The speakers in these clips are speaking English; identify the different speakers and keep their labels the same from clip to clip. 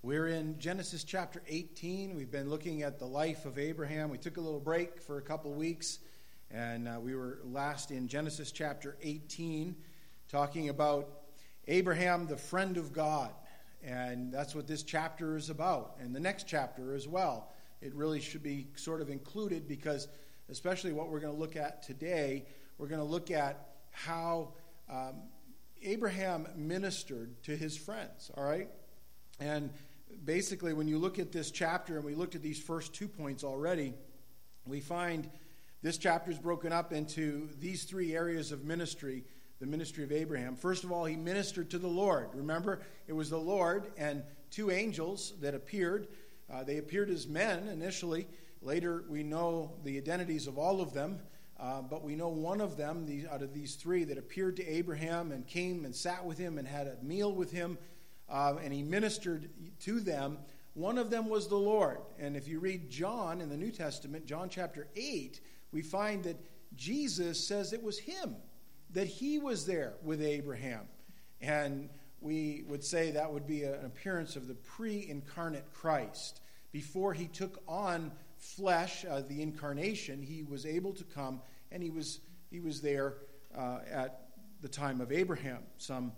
Speaker 1: We're in Genesis chapter 18. We've been looking at the life of Abraham. We took a little break for a couple weeks, and uh, we were last in Genesis chapter 18, talking about Abraham, the friend of God. And that's what this chapter is about, and the next chapter as well. It really should be sort of included because, especially what we're going to look at today, we're going to look at how um, Abraham ministered to his friends, all right? And basically, when you look at this chapter, and we looked at these first two points already, we find this chapter is broken up into these three areas of ministry the ministry of Abraham. First of all, he ministered to the Lord. Remember, it was the Lord and two angels that appeared. Uh, they appeared as men initially. Later, we know the identities of all of them, uh, but we know one of them, the, out of these three, that appeared to Abraham and came and sat with him and had a meal with him uh, and he ministered to them. One of them was the Lord. And if you read John in the New Testament, John chapter 8, we find that Jesus says it was him, that he was there with Abraham. And we would say that would be an appearance of the pre incarnate Christ. Before he took on flesh, uh, the incarnation, he was able to come and he was, he was there uh, at the time of Abraham, some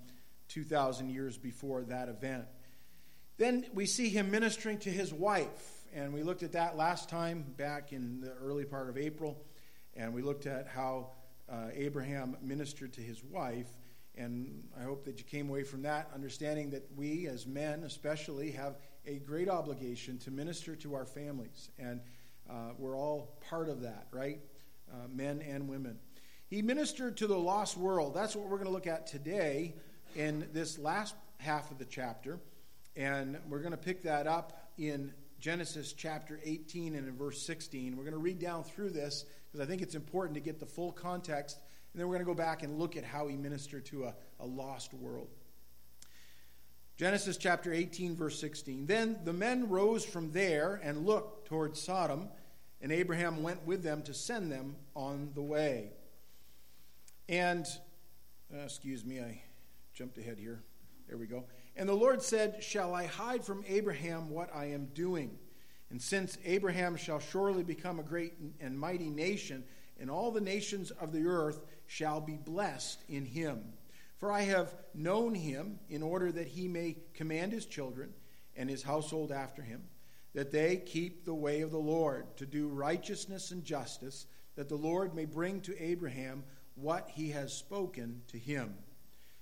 Speaker 1: 2,000 years before that event. Then we see him ministering to his wife, and we looked at that last time back in the early part of April, and we looked at how uh, Abraham ministered to his wife. And I hope that you came away from that understanding that we, as men especially, have a great obligation to minister to our families. And uh, we're all part of that, right? Uh, men and women. He ministered to the lost world. That's what we're going to look at today in this last half of the chapter, and we're going to pick that up in Genesis chapter 18 and in verse 16. We're going to read down through this because I think it's important to get the full context, and then we're going to go back and look at how he ministered to a, a lost world. Genesis chapter 18, verse 16. Then the men rose from there and looked toward Sodom, and Abraham went with them to send them on the way. And, uh, excuse me, I jumped ahead here. There we go. And the Lord said, Shall I hide from Abraham what I am doing? And since Abraham shall surely become a great and mighty nation, and all the nations of the earth shall be blessed in him. For I have known him in order that he may command his children and his household after him, that they keep the way of the Lord, to do righteousness and justice, that the Lord may bring to Abraham what he has spoken to him.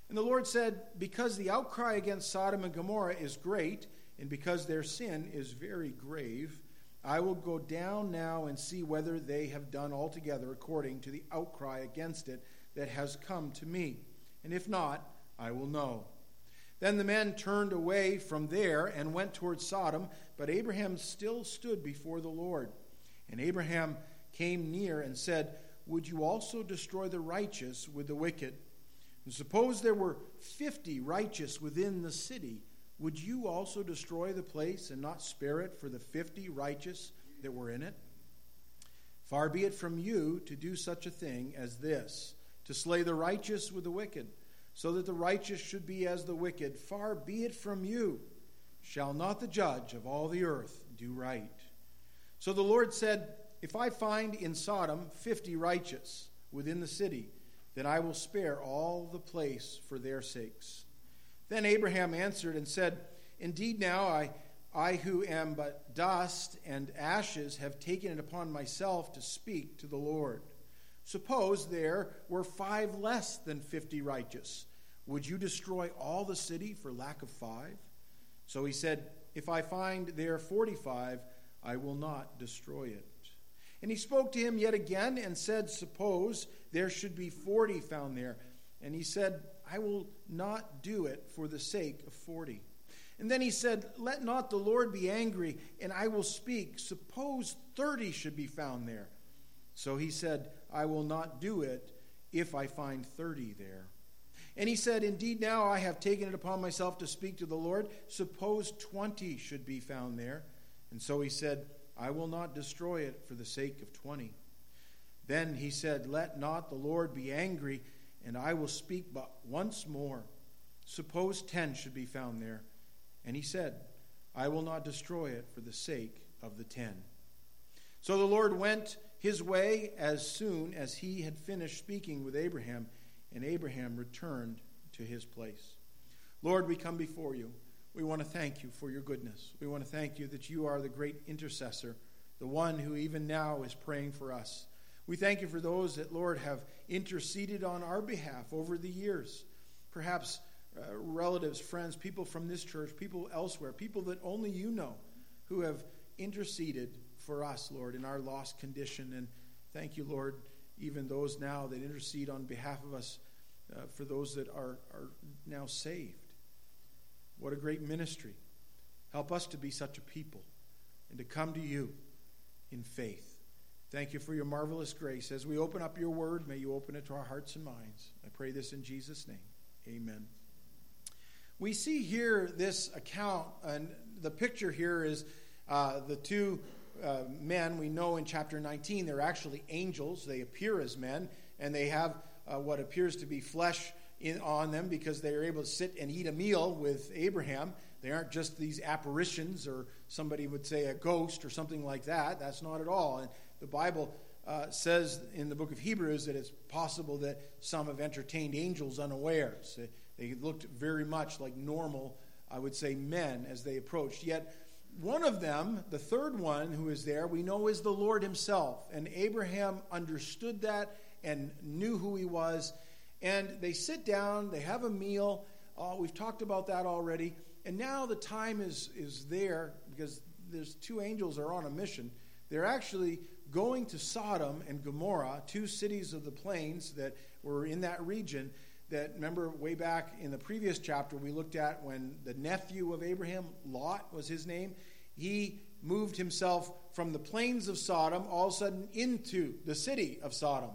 Speaker 1: And the Lord said, Because the outcry against Sodom and Gomorrah is great, and because their sin is very grave, I will go down now and see whether they have done altogether according to the outcry against it that has come to me. And if not, I will know. Then the men turned away from there and went toward Sodom, but Abraham still stood before the Lord. And Abraham came near and said, Would you also destroy the righteous with the wicked? And suppose there were 50 righteous within the city, would you also destroy the place and not spare it for the 50 righteous that were in it? Far be it from you to do such a thing as this, to slay the righteous with the wicked, so that the righteous should be as the wicked. Far be it from you. Shall not the judge of all the earth do right? So the Lord said, If I find in Sodom 50 righteous within the city, then I will spare all the place for their sakes. Then Abraham answered and said, Indeed, now I, I who am but dust and ashes have taken it upon myself to speak to the Lord. Suppose there were five less than fifty righteous. Would you destroy all the city for lack of five? So he said, If I find there forty five, I will not destroy it. And he spoke to him yet again and said, Suppose there should be forty found there. And he said, I will not do it for the sake of forty. And then he said, Let not the Lord be angry, and I will speak. Suppose thirty should be found there. So he said, I will not do it if I find thirty there. And he said, Indeed, now I have taken it upon myself to speak to the Lord. Suppose twenty should be found there. And so he said, I will not destroy it for the sake of twenty. Then he said, Let not the Lord be angry, and I will speak but once more. Suppose ten should be found there. And he said, I will not destroy it for the sake of the ten. So the Lord went his way as soon as he had finished speaking with Abraham, and Abraham returned to his place. Lord, we come before you. We want to thank you for your goodness. We want to thank you that you are the great intercessor, the one who even now is praying for us. We thank you for those that, Lord, have interceded on our behalf over the years. Perhaps uh, relatives, friends, people from this church, people elsewhere, people that only you know who have interceded for us, Lord, in our lost condition. And thank you, Lord, even those now that intercede on behalf of us uh, for those that are, are now saved. What a great ministry. Help us to be such a people and to come to you in faith. Thank you for your marvelous grace. As we open up your word, may you open it to our hearts and minds. I pray this in Jesus' name. Amen. We see here this account, and the picture here is uh, the two uh, men we know in chapter 19. They're actually angels. They appear as men, and they have uh, what appears to be flesh in, on them because they are able to sit and eat a meal with Abraham. They aren't just these apparitions, or somebody would say a ghost or something like that. That's not at all. And the Bible uh, says in the book of Hebrews that it's possible that some have entertained angels unawares. They, they looked very much like normal, I would say, men as they approached. Yet, one of them, the third one who is there, we know is the Lord Himself. And Abraham understood that and knew who He was and they sit down, they have a meal. Uh, we've talked about that already. And now the time is, is there because there's two angels are on a mission. They're actually going to Sodom and Gomorrah, two cities of the plains that were in that region. That remember way back in the previous chapter we looked at when the nephew of Abraham, Lot was his name, he moved himself from the plains of Sodom all of a sudden into the city of Sodom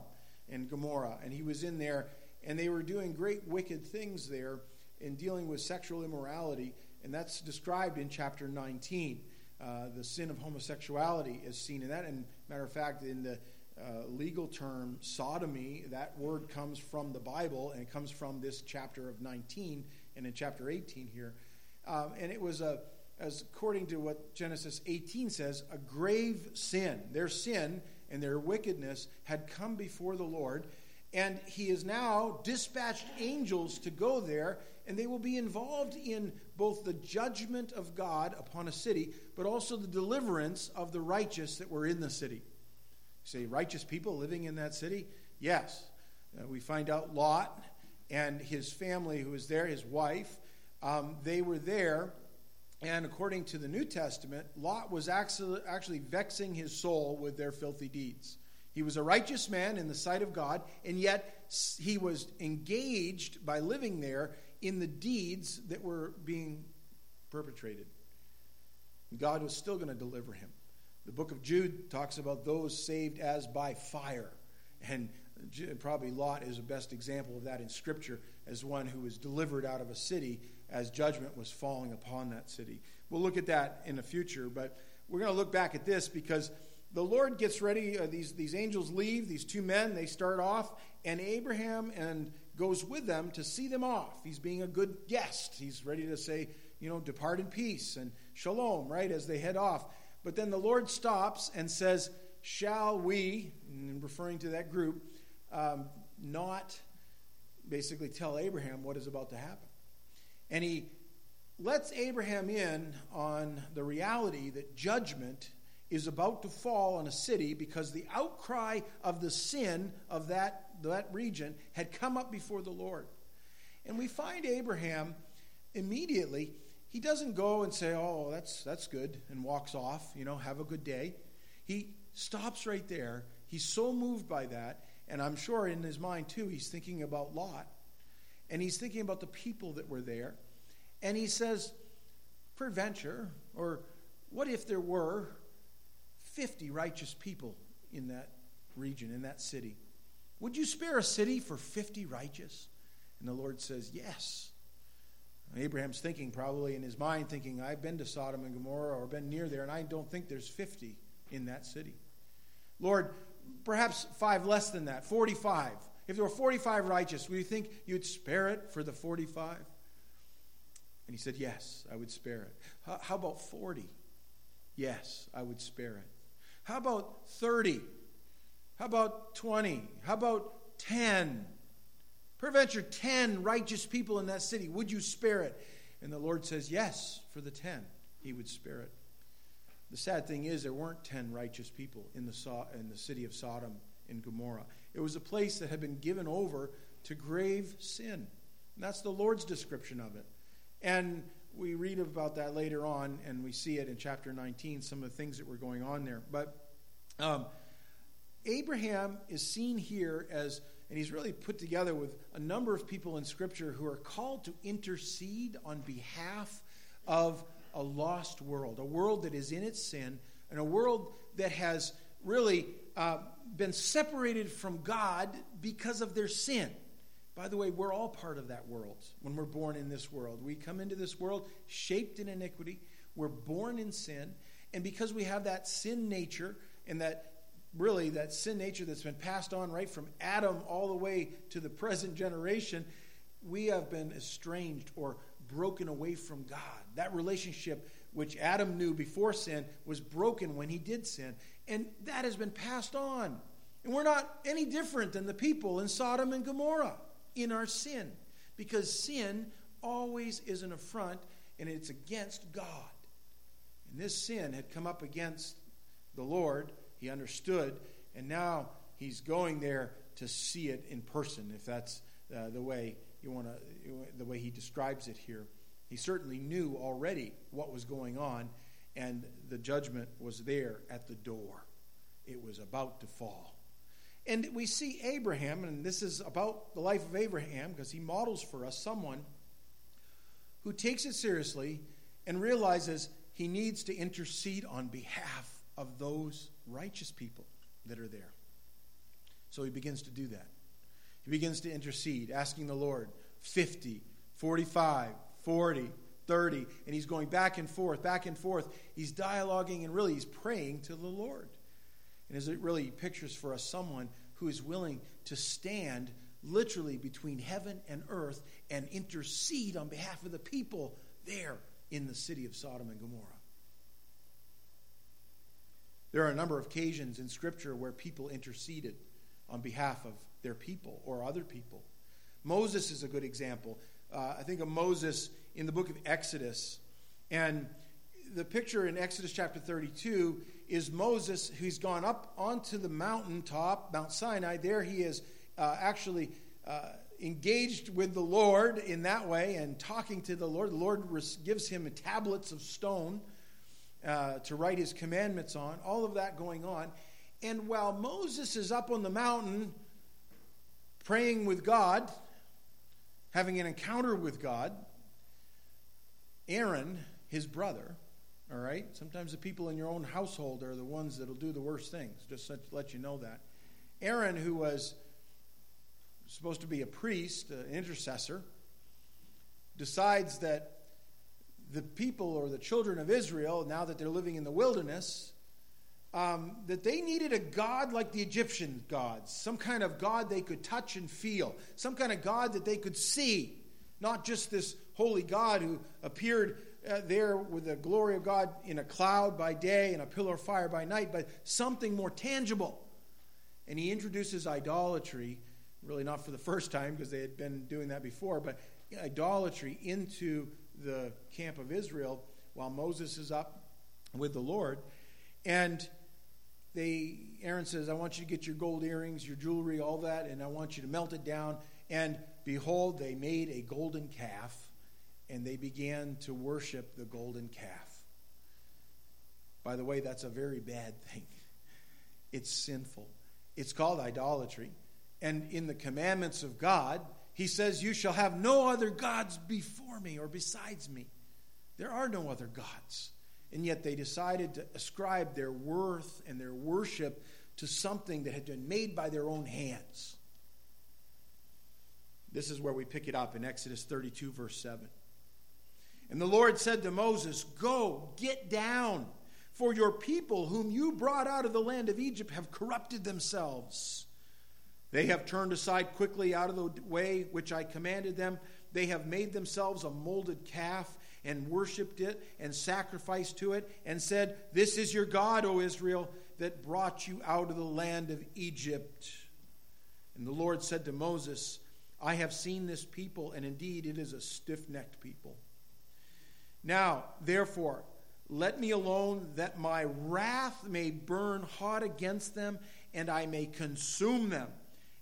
Speaker 1: and Gomorrah. And he was in there and they were doing great wicked things there in dealing with sexual immorality, and that's described in chapter 19. Uh, the sin of homosexuality is seen in that. And matter of fact, in the uh, legal term sodomy, that word comes from the Bible, and it comes from this chapter of 19 and in chapter 18 here. Um, and it was a, as according to what Genesis 18 says, a grave sin. Their sin and their wickedness had come before the Lord, and he has now dispatched angels to go there, and they will be involved in both the judgment of God upon a city, but also the deliverance of the righteous that were in the city. Say, righteous people living in that city? Yes. Uh, we find out Lot and his family, who was there, his wife, um, they were there. And according to the New Testament, Lot was actually, actually vexing his soul with their filthy deeds. He was a righteous man in the sight of God, and yet he was engaged by living there in the deeds that were being perpetrated. God was still going to deliver him. The book of Jude talks about those saved as by fire. And probably Lot is the best example of that in Scripture as one who was delivered out of a city as judgment was falling upon that city. We'll look at that in the future, but we're going to look back at this because the Lord gets ready. Uh, these, these angels leave, these two men, they start off, and Abraham and goes with them to see them off. He's being a good guest. He's ready to say, you know, depart in peace and shalom, right, as they head off. But then the Lord stops and says, Shall we, referring to that group, um, not basically tell Abraham what is about to happen? And he lets Abraham in on the reality that judgment is about to fall on a city because the outcry of the sin of that, that region had come up before the Lord. And we find Abraham immediately, he doesn't go and say, Oh, that's, that's good, and walks off, you know, have a good day. He stops right there. He's so moved by that. And I'm sure in his mind, too, he's thinking about Lot. And he's thinking about the people that were there. And he says, Peradventure, or what if there were 50 righteous people in that region, in that city. Would you spare a city for 50 righteous? And the Lord says, Yes. Abraham's thinking, probably in his mind, thinking, I've been to Sodom and Gomorrah or been near there, and I don't think there's 50 in that city. Lord, perhaps five less than that, 45. If there were 45 righteous, would you think you'd spare it for the 45? And he said, Yes, I would spare it. How, how about 40? Yes, I would spare it. How about 30? How about 20? How about 10? Peradventure, 10 righteous people in that city. Would you spare it? And the Lord says, Yes, for the 10, he would spare it. The sad thing is, there weren't 10 righteous people in the, in the city of Sodom and Gomorrah. It was a place that had been given over to grave sin. And that's the Lord's description of it. And we read about that later on, and we see it in chapter 19, some of the things that were going on there. But um, Abraham is seen here as, and he's really put together with a number of people in Scripture who are called to intercede on behalf of a lost world, a world that is in its sin, and a world that has really uh, been separated from God because of their sin. By the way, we're all part of that world when we're born in this world. We come into this world shaped in iniquity, we're born in sin, and because we have that sin nature and that really that sin nature that's been passed on right from Adam all the way to the present generation, we have been estranged or broken away from God. That relationship which Adam knew before sin was broken when he did sin, and that has been passed on. And we're not any different than the people in Sodom and Gomorrah in our sin because sin always is an affront and it's against God. And this sin had come up against the Lord. He understood, and now he's going there to see it in person, if that's uh, the way you want to, the way he describes it here. He certainly knew already what was going on, and the judgment was there at the door. It was about to fall. And we see Abraham, and this is about the life of Abraham because he models for us someone who takes it seriously and realizes he needs to intercede on behalf of those righteous people that are there. So he begins to do that. He begins to intercede, asking the Lord 50, 45, 40, 30, and he's going back and forth, back and forth. He's dialoguing and really he's praying to the Lord. And as it really pictures for us someone who is willing to stand literally between heaven and earth and intercede on behalf of the people there in the city of Sodom and Gomorrah. There are a number of occasions in Scripture where people interceded on behalf of their people or other people. Moses is a good example. Uh, I think of Moses in the book of Exodus. And the picture in Exodus chapter 32 is Moses who's gone up onto the mountaintop, Mount Sinai. There he is uh, actually uh, engaged with the Lord in that way and talking to the Lord. The Lord gives him tablets of stone uh, to write his commandments on, all of that going on. And while Moses is up on the mountain praying with God, having an encounter with God, Aaron, his brother, all right? Sometimes the people in your own household are the ones that'll do the worst things, just to let you know that. Aaron, who was supposed to be a priest, an intercessor, decides that the people or the children of Israel, now that they're living in the wilderness, um, that they needed a God like the Egyptian gods, some kind of God they could touch and feel, some kind of God that they could see, not just this holy God who appeared uh, there with the glory of God in a cloud by day and a pillar of fire by night, but something more tangible. And he introduces idolatry, really not for the first time because they had been doing that before, but idolatry into the camp of Israel while Moses is up with the Lord. And they Aaron says, I want you to get your gold earrings, your jewelry, all that, and I want you to melt it down. And behold, they made a golden calf and they began to worship the golden calf. By the way, that's a very bad thing. It's sinful. It's called idolatry. And in the commandments of God, he says, You shall have no other gods before me or besides me. There are no other gods. And yet they decided to ascribe their worth and their worship to something that had been made by their own hands. This is where we pick it up in Exodus 32, verse 7. And the Lord said to Moses, Go, get down, for your people, whom you brought out of the land of Egypt, have corrupted themselves. They have turned aside quickly out of the way which I commanded them. they have made themselves a molded calf and worshiped it and sacrificed to it and said, This is your God, O Israel, that brought you out of the land of Egypt. And the Lord said to Moses, I have seen this people, and indeed it is a stiff necked people. Now, therefore, let me alone that my wrath may burn hot against them, and I may consume them,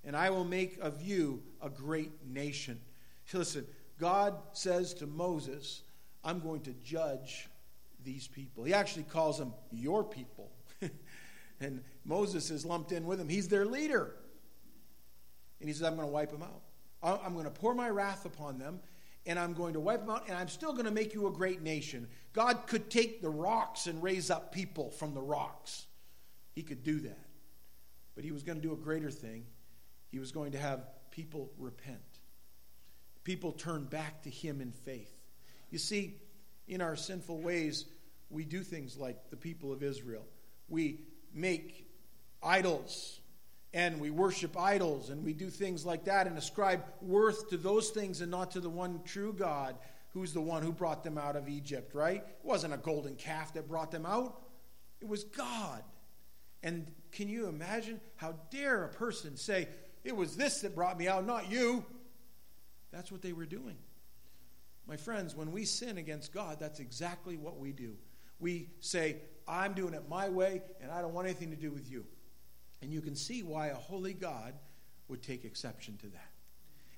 Speaker 1: and I will make of you a great nation. Listen, God says to Moses, I'm going to judge these people. He actually calls them your people. and Moses is lumped in with them. He's their leader. And he says, I'm going to wipe them out. I'm going to pour my wrath upon them, and I'm going to wipe them out, and I'm still going to make you a great nation. God could take the rocks and raise up people from the rocks. He could do that. But he was going to do a greater thing. He was going to have people repent, people turn back to him in faith. You see, in our sinful ways, we do things like the people of Israel. We make idols and we worship idols and we do things like that and ascribe worth to those things and not to the one true God who's the one who brought them out of Egypt, right? It wasn't a golden calf that brought them out, it was God. And can you imagine how dare a person say, It was this that brought me out, not you? That's what they were doing. My friends, when we sin against God, that's exactly what we do. We say, I'm doing it my way, and I don't want anything to do with you. And you can see why a holy God would take exception to that.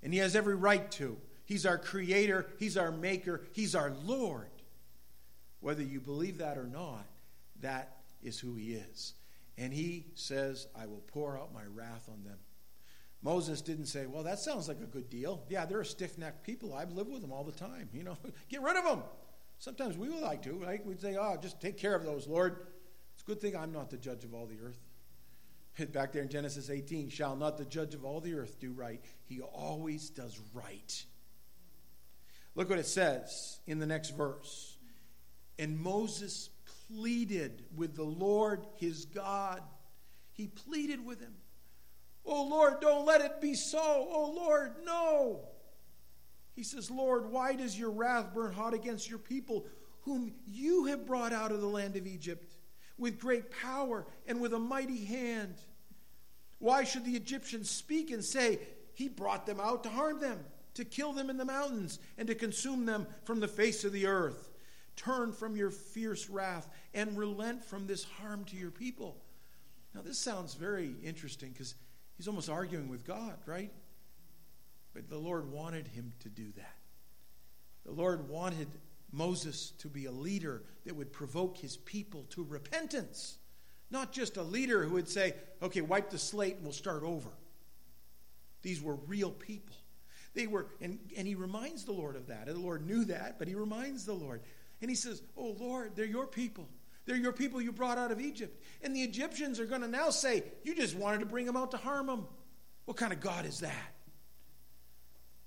Speaker 1: And he has every right to. He's our creator, he's our maker, he's our Lord. Whether you believe that or not, that is who he is. And he says, I will pour out my wrath on them. Moses didn't say, Well, that sounds like a good deal. Yeah, they're a stiff necked people. I've lived with them all the time. You know, get rid of them. Sometimes we would like to, right? We'd say, Oh, just take care of those, Lord. It's a good thing I'm not the judge of all the earth. Back there in Genesis 18, shall not the judge of all the earth do right? He always does right. Look what it says in the next verse. And Moses pleaded with the Lord his God. He pleaded with him. Oh Lord, don't let it be so. Oh Lord, no. He says, Lord, why does your wrath burn hot against your people, whom you have brought out of the land of Egypt with great power and with a mighty hand? Why should the Egyptians speak and say, He brought them out to harm them, to kill them in the mountains, and to consume them from the face of the earth? Turn from your fierce wrath and relent from this harm to your people. Now, this sounds very interesting because He's almost arguing with God, right? But the Lord wanted him to do that. The Lord wanted Moses to be a leader that would provoke his people to repentance, not just a leader who would say, okay, wipe the slate and we'll start over. These were real people. They were, and, and he reminds the Lord of that. And the Lord knew that, but he reminds the Lord. And he says, Oh Lord, they're your people. They're your people you brought out of Egypt. And the Egyptians are going to now say, You just wanted to bring them out to harm them. What kind of God is that?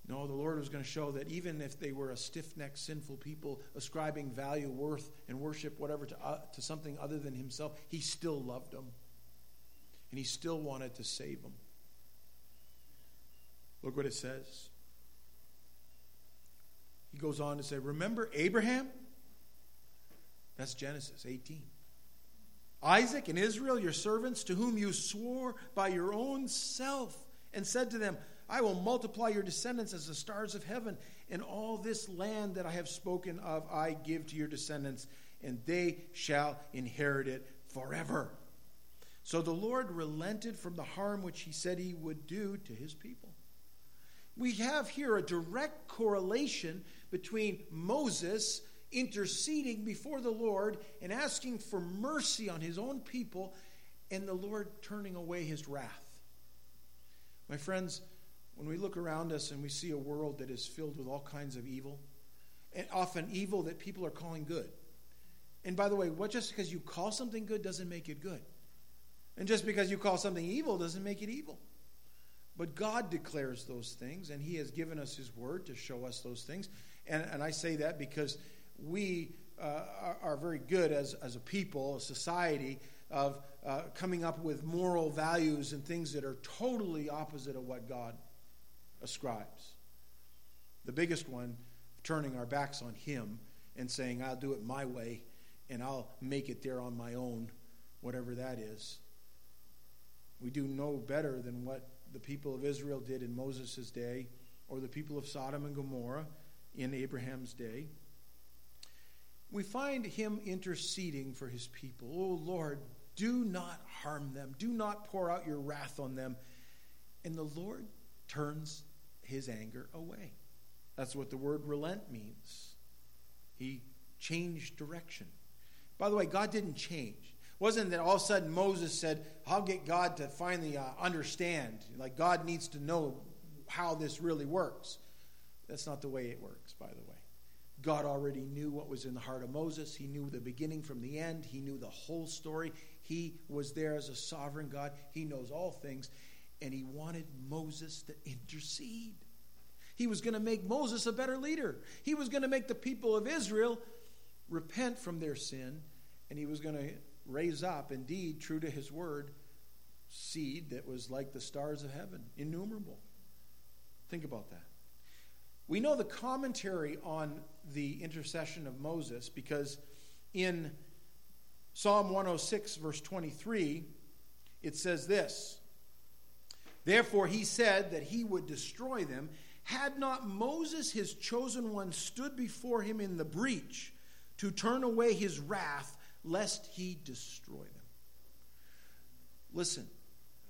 Speaker 1: No, the Lord was going to show that even if they were a stiff necked, sinful people, ascribing value, worth, and worship, whatever, to, uh, to something other than Himself, He still loved them. And He still wanted to save them. Look what it says. He goes on to say, Remember Abraham? That's Genesis 18. Isaac and Israel, your servants, to whom you swore by your own self, and said to them, I will multiply your descendants as the stars of heaven, and all this land that I have spoken of I give to your descendants, and they shall inherit it forever. So the Lord relented from the harm which he said he would do to his people. We have here a direct correlation between Moses interceding before the Lord and asking for mercy on his own people, and the Lord turning away his wrath. My friends, when we look around us and we see a world that is filled with all kinds of evil, and often evil that people are calling good. And by the way, what just because you call something good doesn't make it good. And just because you call something evil doesn't make it evil. But God declares those things, and He has given us His word to show us those things. And, and I say that because we uh, are, are, very good as, as a people, a society, of uh, coming up with moral values and things that are totally opposite of what God ascribes. The biggest one, turning our backs on Him and saying, I'll do it my way and I'll make it there on my own, whatever that is. We do no better than what the people of Israel did in Moses' day or the people of Sodom and Gomorrah in Abraham's day. We find him interceding for his people. Oh Lord, do not harm them. Do not pour out your wrath on them. And the Lord turns his anger away. That's what the word relent means. He changed direction. By the way, God didn't change. It wasn't that all of a sudden Moses said, I'll get God to finally uh, understand. Like God needs to know how this really works. That's not the way it works, by the way. God already knew what was in the heart of Moses. He knew the beginning from the end. He knew the whole story. He was there as a sovereign God. He knows all things. And he wanted Moses to intercede. He was going to make Moses a better leader. He was going to make the people of Israel repent from their sin. And he was going to raise up, indeed, true to his word, seed that was like the stars of heaven, innumerable. Think about that. We know the commentary on the intercession of Moses because in Psalm 106, verse 23, it says this Therefore, he said that he would destroy them. Had not Moses, his chosen one, stood before him in the breach to turn away his wrath, lest he destroy them. Listen,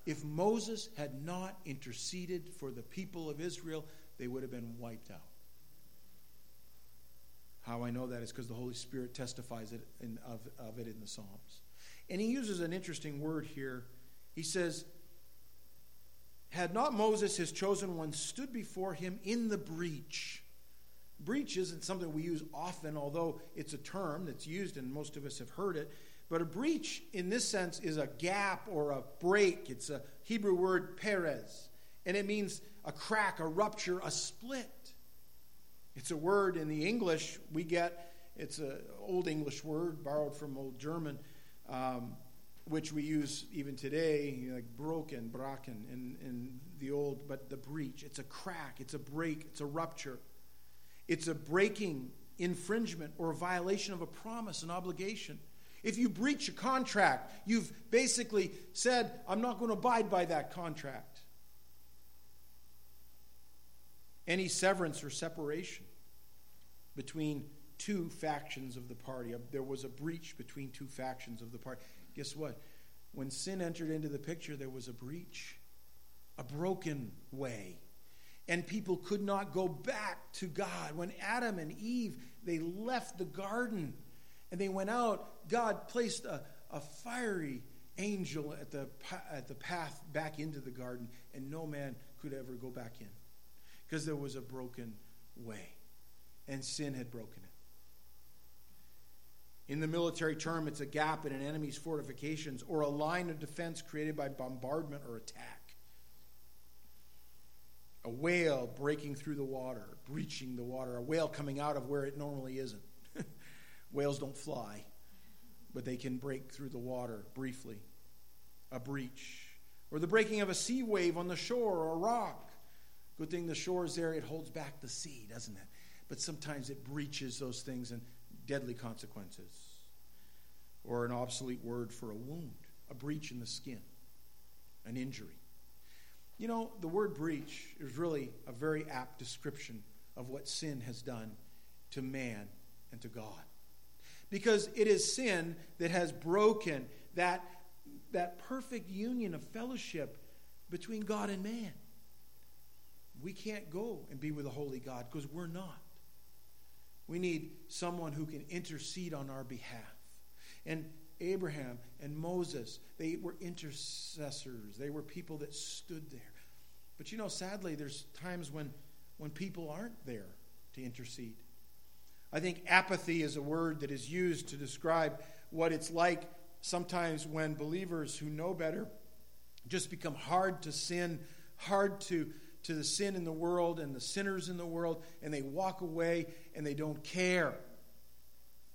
Speaker 1: if Moses had not interceded for the people of Israel, they would have been wiped out. How I know that is because the Holy Spirit testifies it in, of, of it in the Psalms. And he uses an interesting word here. He says, Had not Moses, his chosen one, stood before him in the breach. Breach isn't something we use often, although it's a term that's used and most of us have heard it. But a breach, in this sense, is a gap or a break. It's a Hebrew word, perez. And it means a crack, a rupture, a split. It's a word in the English we get, it's an old English word borrowed from Old German, um, which we use even today, like broken, braken, in, in the old, but the breach. It's a crack, it's a break, it's a rupture. It's a breaking, infringement, or violation of a promise, an obligation. If you breach a contract, you've basically said, I'm not going to abide by that contract. Any severance or separation between two factions of the party. Uh, there was a breach between two factions of the party. Guess what? When sin entered into the picture, there was a breach, a broken way and people could not go back to God. When Adam and Eve they left the garden and they went out, God placed a, a fiery angel at the at the path back into the garden, and no man could ever go back in because there was a broken way, and sin had broken it. In the military term, it's a gap in an enemy's fortifications or a line of defense created by bombardment or attack a whale breaking through the water, breaching the water, a whale coming out of where it normally isn't. Whales don't fly, but they can break through the water briefly. A breach. Or the breaking of a sea wave on the shore or a rock. Good thing the shore is there, it holds back the sea, doesn't it? But sometimes it breaches those things and deadly consequences. Or an obsolete word for a wound, a breach in the skin, an injury. You know, the word breach is really a very apt description of what sin has done to man and to God. Because it is sin that has broken that, that perfect union of fellowship between God and man. We can't go and be with a holy God because we're not. We need someone who can intercede on our behalf. And Abraham and Moses, they were intercessors. They were people that stood there. But you know, sadly, there's times when, when people aren't there to intercede. I think apathy is a word that is used to describe what it's like sometimes when believers who know better just become hard to sin, hard to, to the sin in the world and the sinners in the world, and they walk away and they don't care.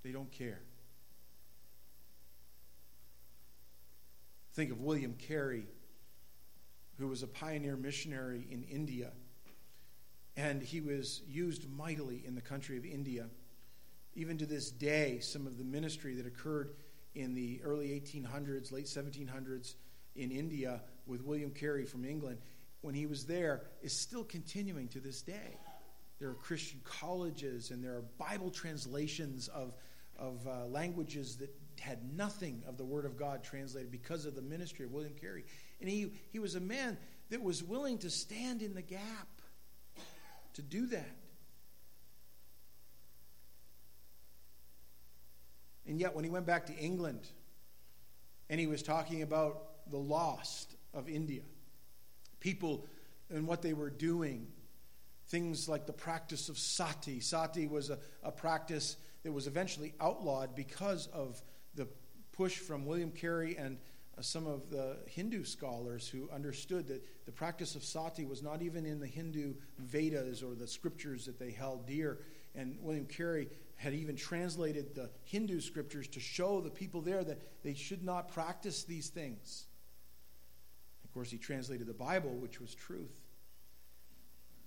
Speaker 1: They don't care. Think of William Carey, who was a pioneer missionary in India. And he was used mightily in the country of India. Even to this day, some of the ministry that occurred in the early 1800s, late 1700s in India with William Carey from England, when he was there, is still continuing to this day. There are Christian colleges and there are Bible translations of, of uh, languages that had nothing of the Word of God translated because of the ministry of William Carey. And he, he was a man that was willing to stand in the gap to do that. And yet, when he went back to England and he was talking about the lost of India, people and what they were doing, things like the practice of sati. Sati was a, a practice that was eventually outlawed because of the push from William Carey and uh, some of the Hindu scholars who understood that the practice of sati was not even in the Hindu Vedas or the scriptures that they held dear. And William Carey had even translated the Hindu scriptures to show the people there that they should not practice these things. Of course, he translated the Bible, which was truth.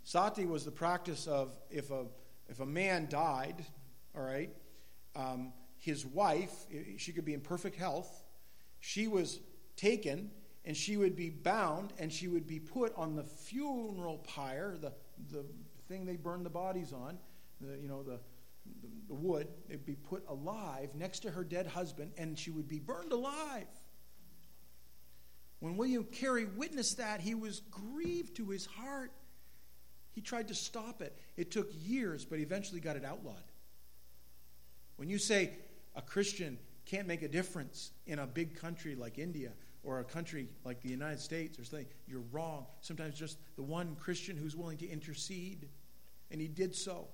Speaker 1: Sati was the practice of if a, if a man died, all right, um, his wife, she could be in perfect health, she was taken and she would be bound and she would be put on the funeral pyre, the, the thing they burn the bodies on, the, you know, the, the, the wood, it'd be put alive next to her dead husband, and she would be burned alive. When William Carey witnessed that, he was grieved to his heart. He tried to stop it. It took years, but he eventually got it outlawed. When you say a Christian can't make a difference in a big country like India or a country like the United States or something, you're wrong. Sometimes just the one Christian who's willing to intercede, and he did so.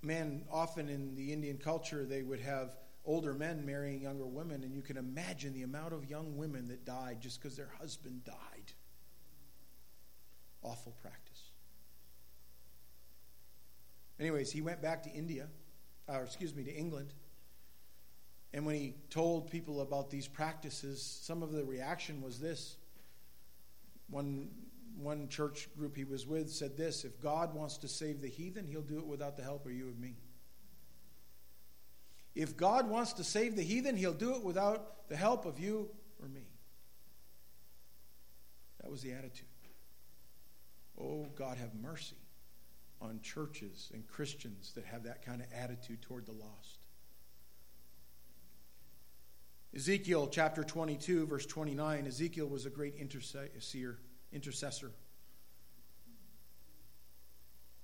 Speaker 1: men, often in the Indian culture, they would have older men marrying younger women, and you can imagine the amount of young women that died just because their husband died. Awful practice. Anyways, he went back to India, or excuse me, to England. And when he told people about these practices, some of the reaction was this. One one church group he was with said this if God wants to save the heathen, he'll do it without the help of you and me. If God wants to save the heathen, he'll do it without the help of you or me. That was the attitude. Oh, God, have mercy on churches and Christians that have that kind of attitude toward the lost. Ezekiel chapter 22, verse 29. Ezekiel was a great intercessor intercessor.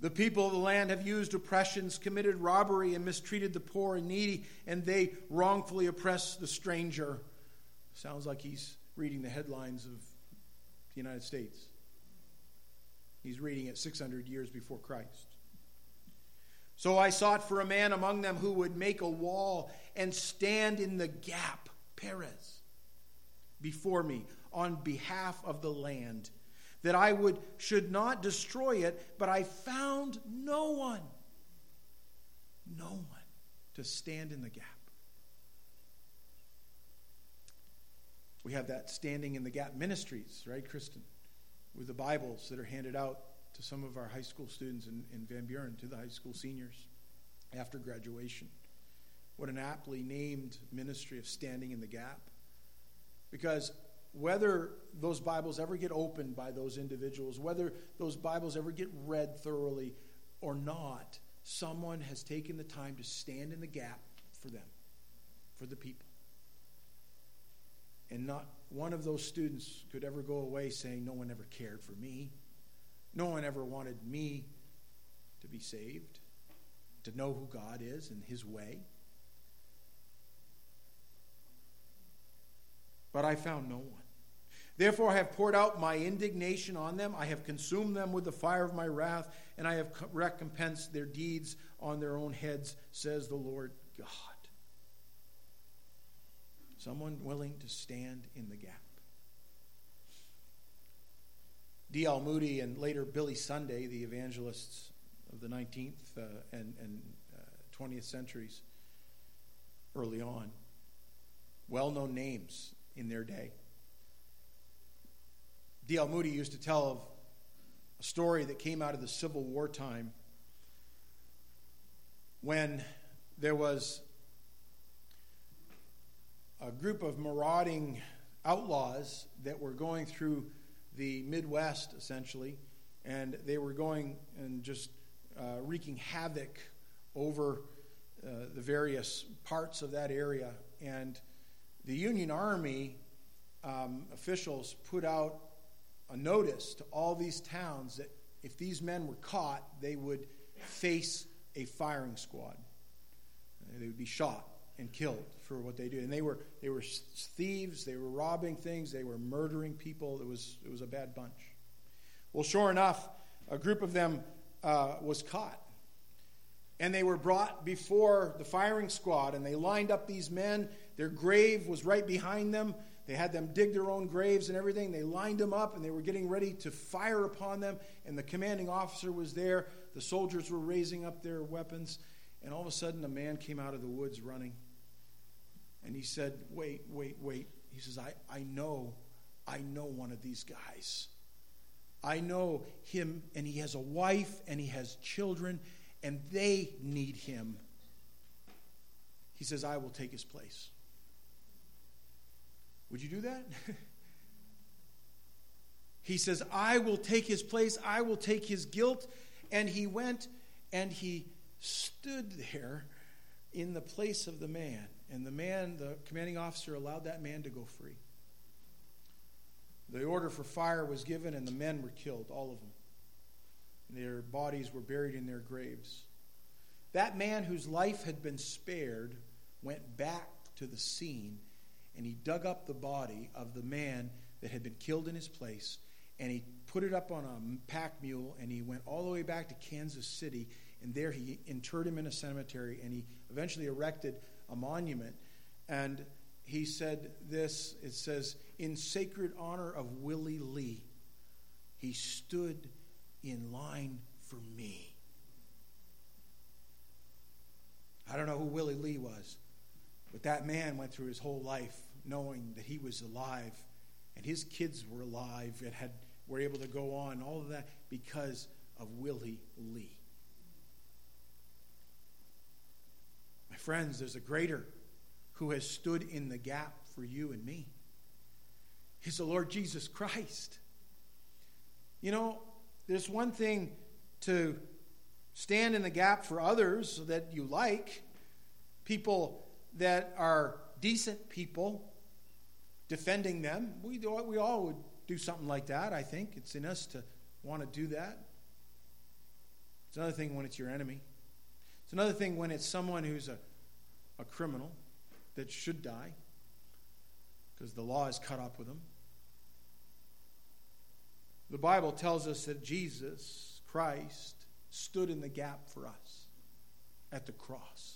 Speaker 1: The people of the land have used oppressions, committed robbery, and mistreated the poor and needy, and they wrongfully oppress the stranger. Sounds like he's reading the headlines of the United States. He's reading it 600 years before Christ. So I sought for a man among them who would make a wall and stand in the gap, Perez, before me on behalf of the land, that I would should not destroy it, but I found no one, no one to stand in the gap. We have that standing in the gap ministries, right, Kristen, with the Bibles that are handed out to some of our high school students in, in Van Buren, to the high school seniors after graduation. What an aptly named ministry of standing in the gap. Because whether those Bibles ever get opened by those individuals, whether those Bibles ever get read thoroughly or not, someone has taken the time to stand in the gap for them, for the people. And not one of those students could ever go away saying, No one ever cared for me. No one ever wanted me to be saved, to know who God is and His way. But I found no one. Therefore, I have poured out my indignation on them. I have consumed them with the fire of my wrath, and I have recompensed their deeds on their own heads, says the Lord God. Someone willing to stand in the gap. D.L. Moody and later Billy Sunday, the evangelists of the 19th uh, and, and uh, 20th centuries, early on, well known names in their day D.L. Moody used to tell of a story that came out of the Civil War time when there was a group of marauding outlaws that were going through the Midwest, essentially, and they were going and just uh, wreaking havoc over uh, the various parts of that area. And the Union Army um, officials put out a notice to all these towns that if these men were caught, they would face a firing squad. They would be shot and killed for what they do. And they were they were thieves. They were robbing things. They were murdering people. It was it was a bad bunch. Well, sure enough, a group of them uh, was caught, and they were brought before the firing squad. And they lined up these men. Their grave was right behind them. They had them dig their own graves and everything. They lined them up, and they were getting ready to fire upon them. And the commanding officer was there. The soldiers were raising up their weapons. And all of a sudden, a man came out of the woods running. And he said, Wait, wait, wait. He says, I, I know, I know one of these guys. I know him, and he has a wife, and he has children, and they need him. He says, I will take his place. Would you do that? he says, I will take his place, I will take his guilt. And he went and he stood there in the place of the man. And the man, the commanding officer, allowed that man to go free. The order for fire was given, and the men were killed, all of them. Their bodies were buried in their graves. That man whose life had been spared went back to the scene and he dug up the body of the man that had been killed in his place and he put it up on a pack mule and he went all the way back to Kansas City and there he interred him in a cemetery, and he eventually erected a monument. And he said this it says, In sacred honor of Willie Lee, he stood in line for me. I don't know who Willie Lee was, but that man went through his whole life knowing that he was alive and his kids were alive and had were able to go on, all of that because of Willie Lee. My friends, there's a greater who has stood in the gap for you and me. He's the Lord Jesus Christ. You know, there's one thing to stand in the gap for others that you like, people that are decent people, defending them. We, we all would do something like that, I think. It's in us to want to do that. It's another thing when it's your enemy. It's another thing when it's someone who's a, a criminal that should die because the law is cut up with them. The Bible tells us that Jesus Christ stood in the gap for us at the cross.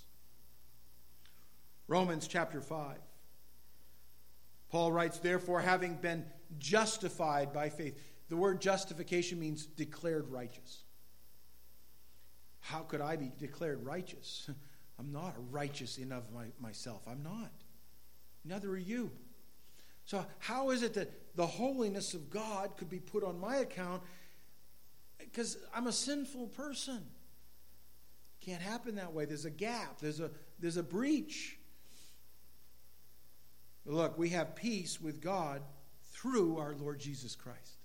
Speaker 1: Romans chapter 5. Paul writes, Therefore, having been justified by faith. The word justification means declared righteous. How could I be declared righteous? I'm not righteous in of my, myself. I'm not. Neither are you. So, how is it that the holiness of God could be put on my account? Because I'm a sinful person. Can't happen that way. There's a gap, there's a, there's a breach. Look, we have peace with God through our Lord Jesus Christ.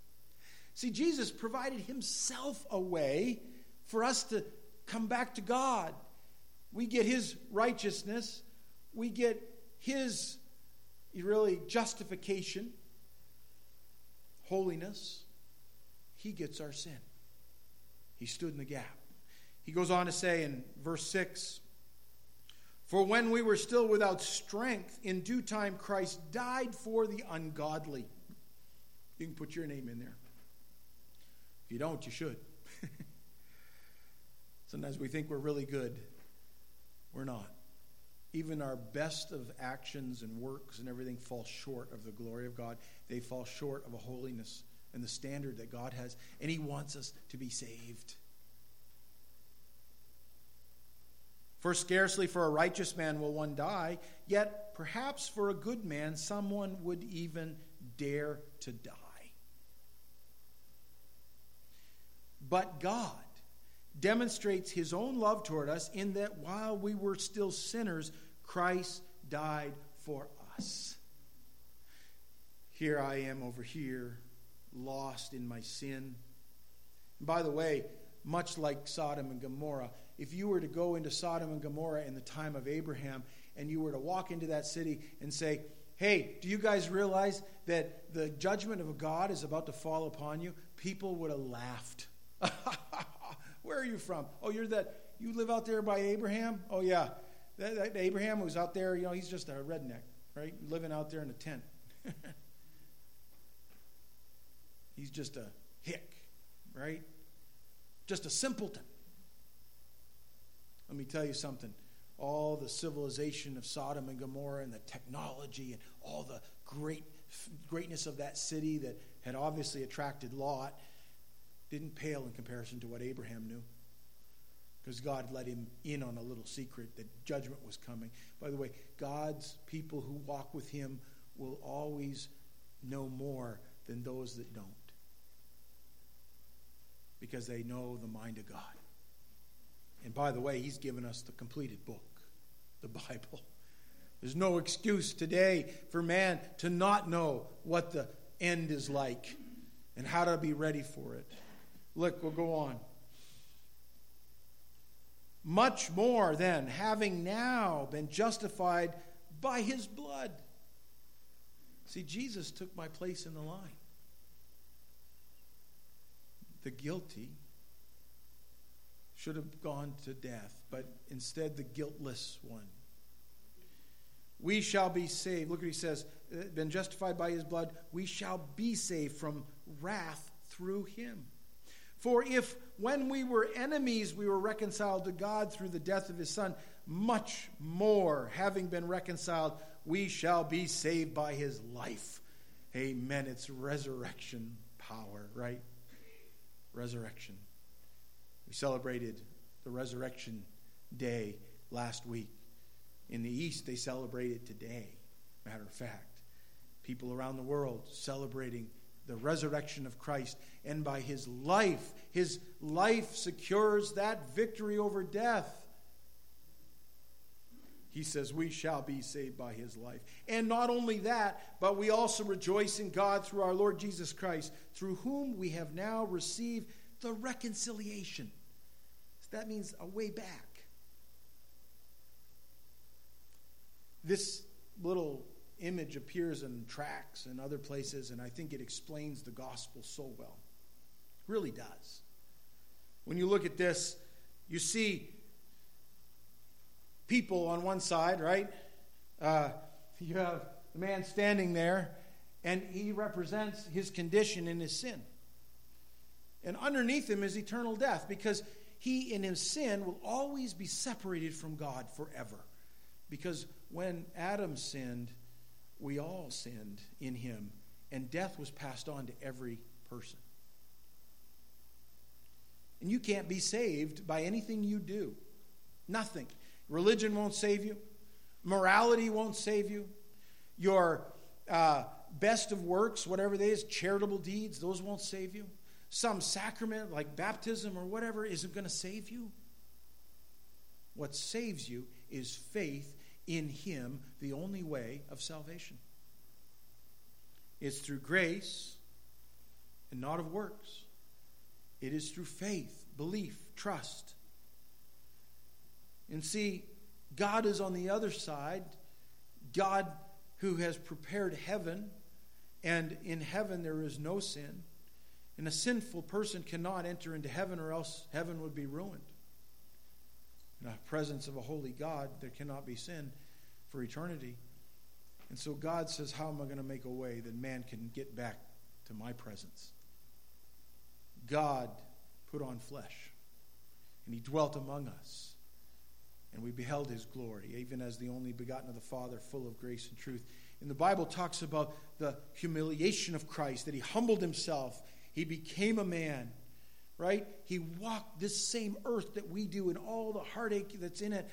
Speaker 1: See, Jesus provided himself a way for us to come back to God. We get his righteousness, we get his really justification, holiness. He gets our sin. He stood in the gap. He goes on to say in verse 6 For when we were still without strength, in due time Christ died for the ungodly. You can put your name in there. If you don't, you should. Sometimes we think we're really good. We're not. Even our best of actions and works and everything fall short of the glory of God. They fall short of a holiness and the standard that God has, and He wants us to be saved. For scarcely for a righteous man will one die, yet perhaps for a good man someone would even dare to die. But God demonstrates his own love toward us in that while we were still sinners, Christ died for us. Here I am over here, lost in my sin. And by the way, much like Sodom and Gomorrah, if you were to go into Sodom and Gomorrah in the time of Abraham and you were to walk into that city and say, Hey, do you guys realize that the judgment of God is about to fall upon you? People would have laughed. Where are you from? Oh, you're that, you live out there by Abraham? Oh, yeah. That, that Abraham was out there, you know, he's just a redneck, right? Living out there in a tent. he's just a hick, right? Just a simpleton. Let me tell you something. All the civilization of Sodom and Gomorrah and the technology and all the great greatness of that city that had obviously attracted Lot didn't pale in comparison to what Abraham knew. Because God let him in on a little secret that judgment was coming. By the way, God's people who walk with him will always know more than those that don't. Because they know the mind of God. And by the way, he's given us the completed book, the Bible. There's no excuse today for man to not know what the end is like and how to be ready for it. Look, we'll go on. Much more than having now been justified by his blood. See, Jesus took my place in the line. The guilty should have gone to death, but instead the guiltless one. We shall be saved. Look what he says uh, been justified by his blood. We shall be saved from wrath through him. For if when we were enemies we were reconciled to God through the death of his Son, much more, having been reconciled, we shall be saved by his life. Amen. It's resurrection power, right? Resurrection. Celebrated the resurrection day last week. In the East, they celebrate it today, matter of fact. People around the world celebrating the resurrection of Christ. And by his life, his life secures that victory over death. He says, We shall be saved by his life. And not only that, but we also rejoice in God through our Lord Jesus Christ, through whom we have now received the reconciliation. That means a way back. This little image appears in tracts and other places, and I think it explains the gospel so well. It really does. When you look at this, you see people on one side, right? Uh, you have the man standing there, and he represents his condition in his sin. And underneath him is eternal death because he, in his sin, will always be separated from God forever. Because when Adam sinned, we all sinned in him, and death was passed on to every person. And you can't be saved by anything you do. Nothing. Religion won't save you, morality won't save you, your uh, best of works, whatever it is, charitable deeds, those won't save you. Some sacrament like baptism or whatever isn't going to save you. What saves you is faith in Him the only way of salvation. It's through grace and not of works. It is through faith, belief, trust. And see, God is on the other side. God who has prepared heaven, and in heaven there is no sin. And a sinful person cannot enter into heaven, or else heaven would be ruined. In the presence of a holy God, there cannot be sin for eternity. And so God says, How am I going to make a way that man can get back to my presence? God put on flesh, and he dwelt among us. And we beheld his glory, even as the only begotten of the Father, full of grace and truth. And the Bible talks about the humiliation of Christ, that he humbled himself, he became a man right? He walked this same earth that we do and all the heartache that's in it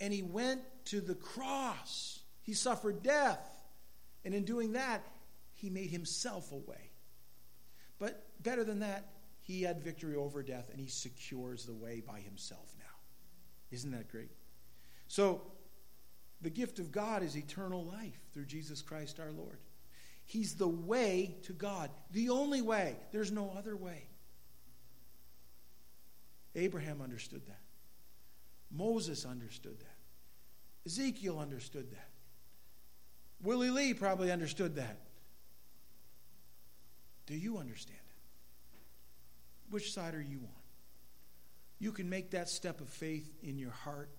Speaker 1: and he went to the cross. He suffered death. And in doing that, he made himself a way. But better than that, he had victory over death and he secures the way by himself now. Isn't that great? So, the gift of God is eternal life through Jesus Christ our Lord. He's the way to God, the only way. There's no other way. Abraham understood that. Moses understood that. Ezekiel understood that. Willie Lee probably understood that. Do you understand it? Which side are you on? You can make that step of faith in your heart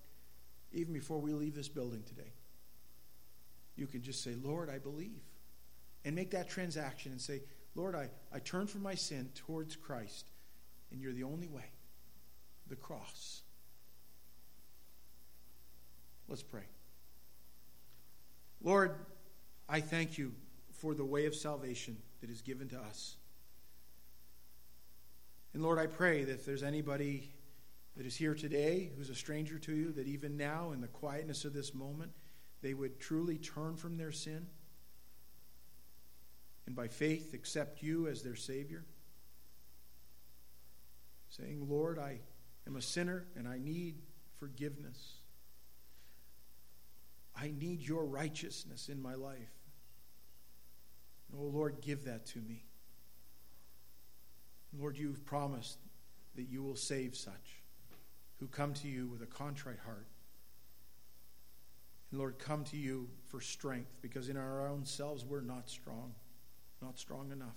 Speaker 1: even before we leave this building today. You can just say, Lord, I believe. And make that transaction and say, Lord, I, I turn from my sin towards Christ, and you're the only way the cross. Let's pray. Lord, I thank you for the way of salvation that is given to us. And Lord, I pray that if there's anybody that is here today who's a stranger to you, that even now, in the quietness of this moment, they would truly turn from their sin and by faith accept you as their Savior. Saying, Lord, I am a sinner and I need forgiveness. I need your righteousness in my life. Oh, Lord, give that to me. Lord, you've promised that you will save such who come to you with a contrite heart. And Lord, come to you for strength because in our own selves we're not strong, not strong enough.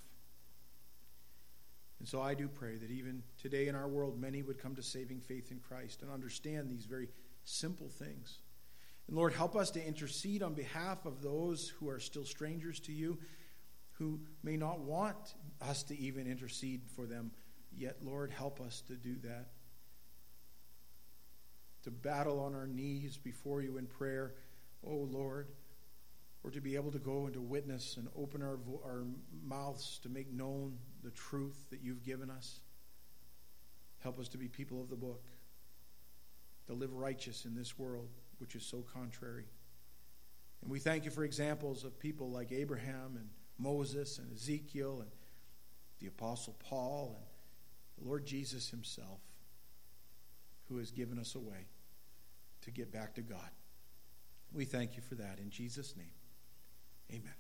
Speaker 1: And so I do pray that even today in our world, many would come to saving faith in Christ and understand these very simple things. And Lord, help us to intercede on behalf of those who are still strangers to you, who may not want us to even intercede for them. Yet, Lord, help us to do that to battle on our knees before you in prayer, oh Lord, or to be able to go and to witness and open our, our mouths to make known the truth that you've given us. Help us to be people of the book, to live righteous in this world, which is so contrary. And we thank you for examples of people like Abraham and Moses and Ezekiel and the Apostle Paul and the Lord Jesus himself who has given us a way to get back to God. We thank you for that in Jesus' name. Amen.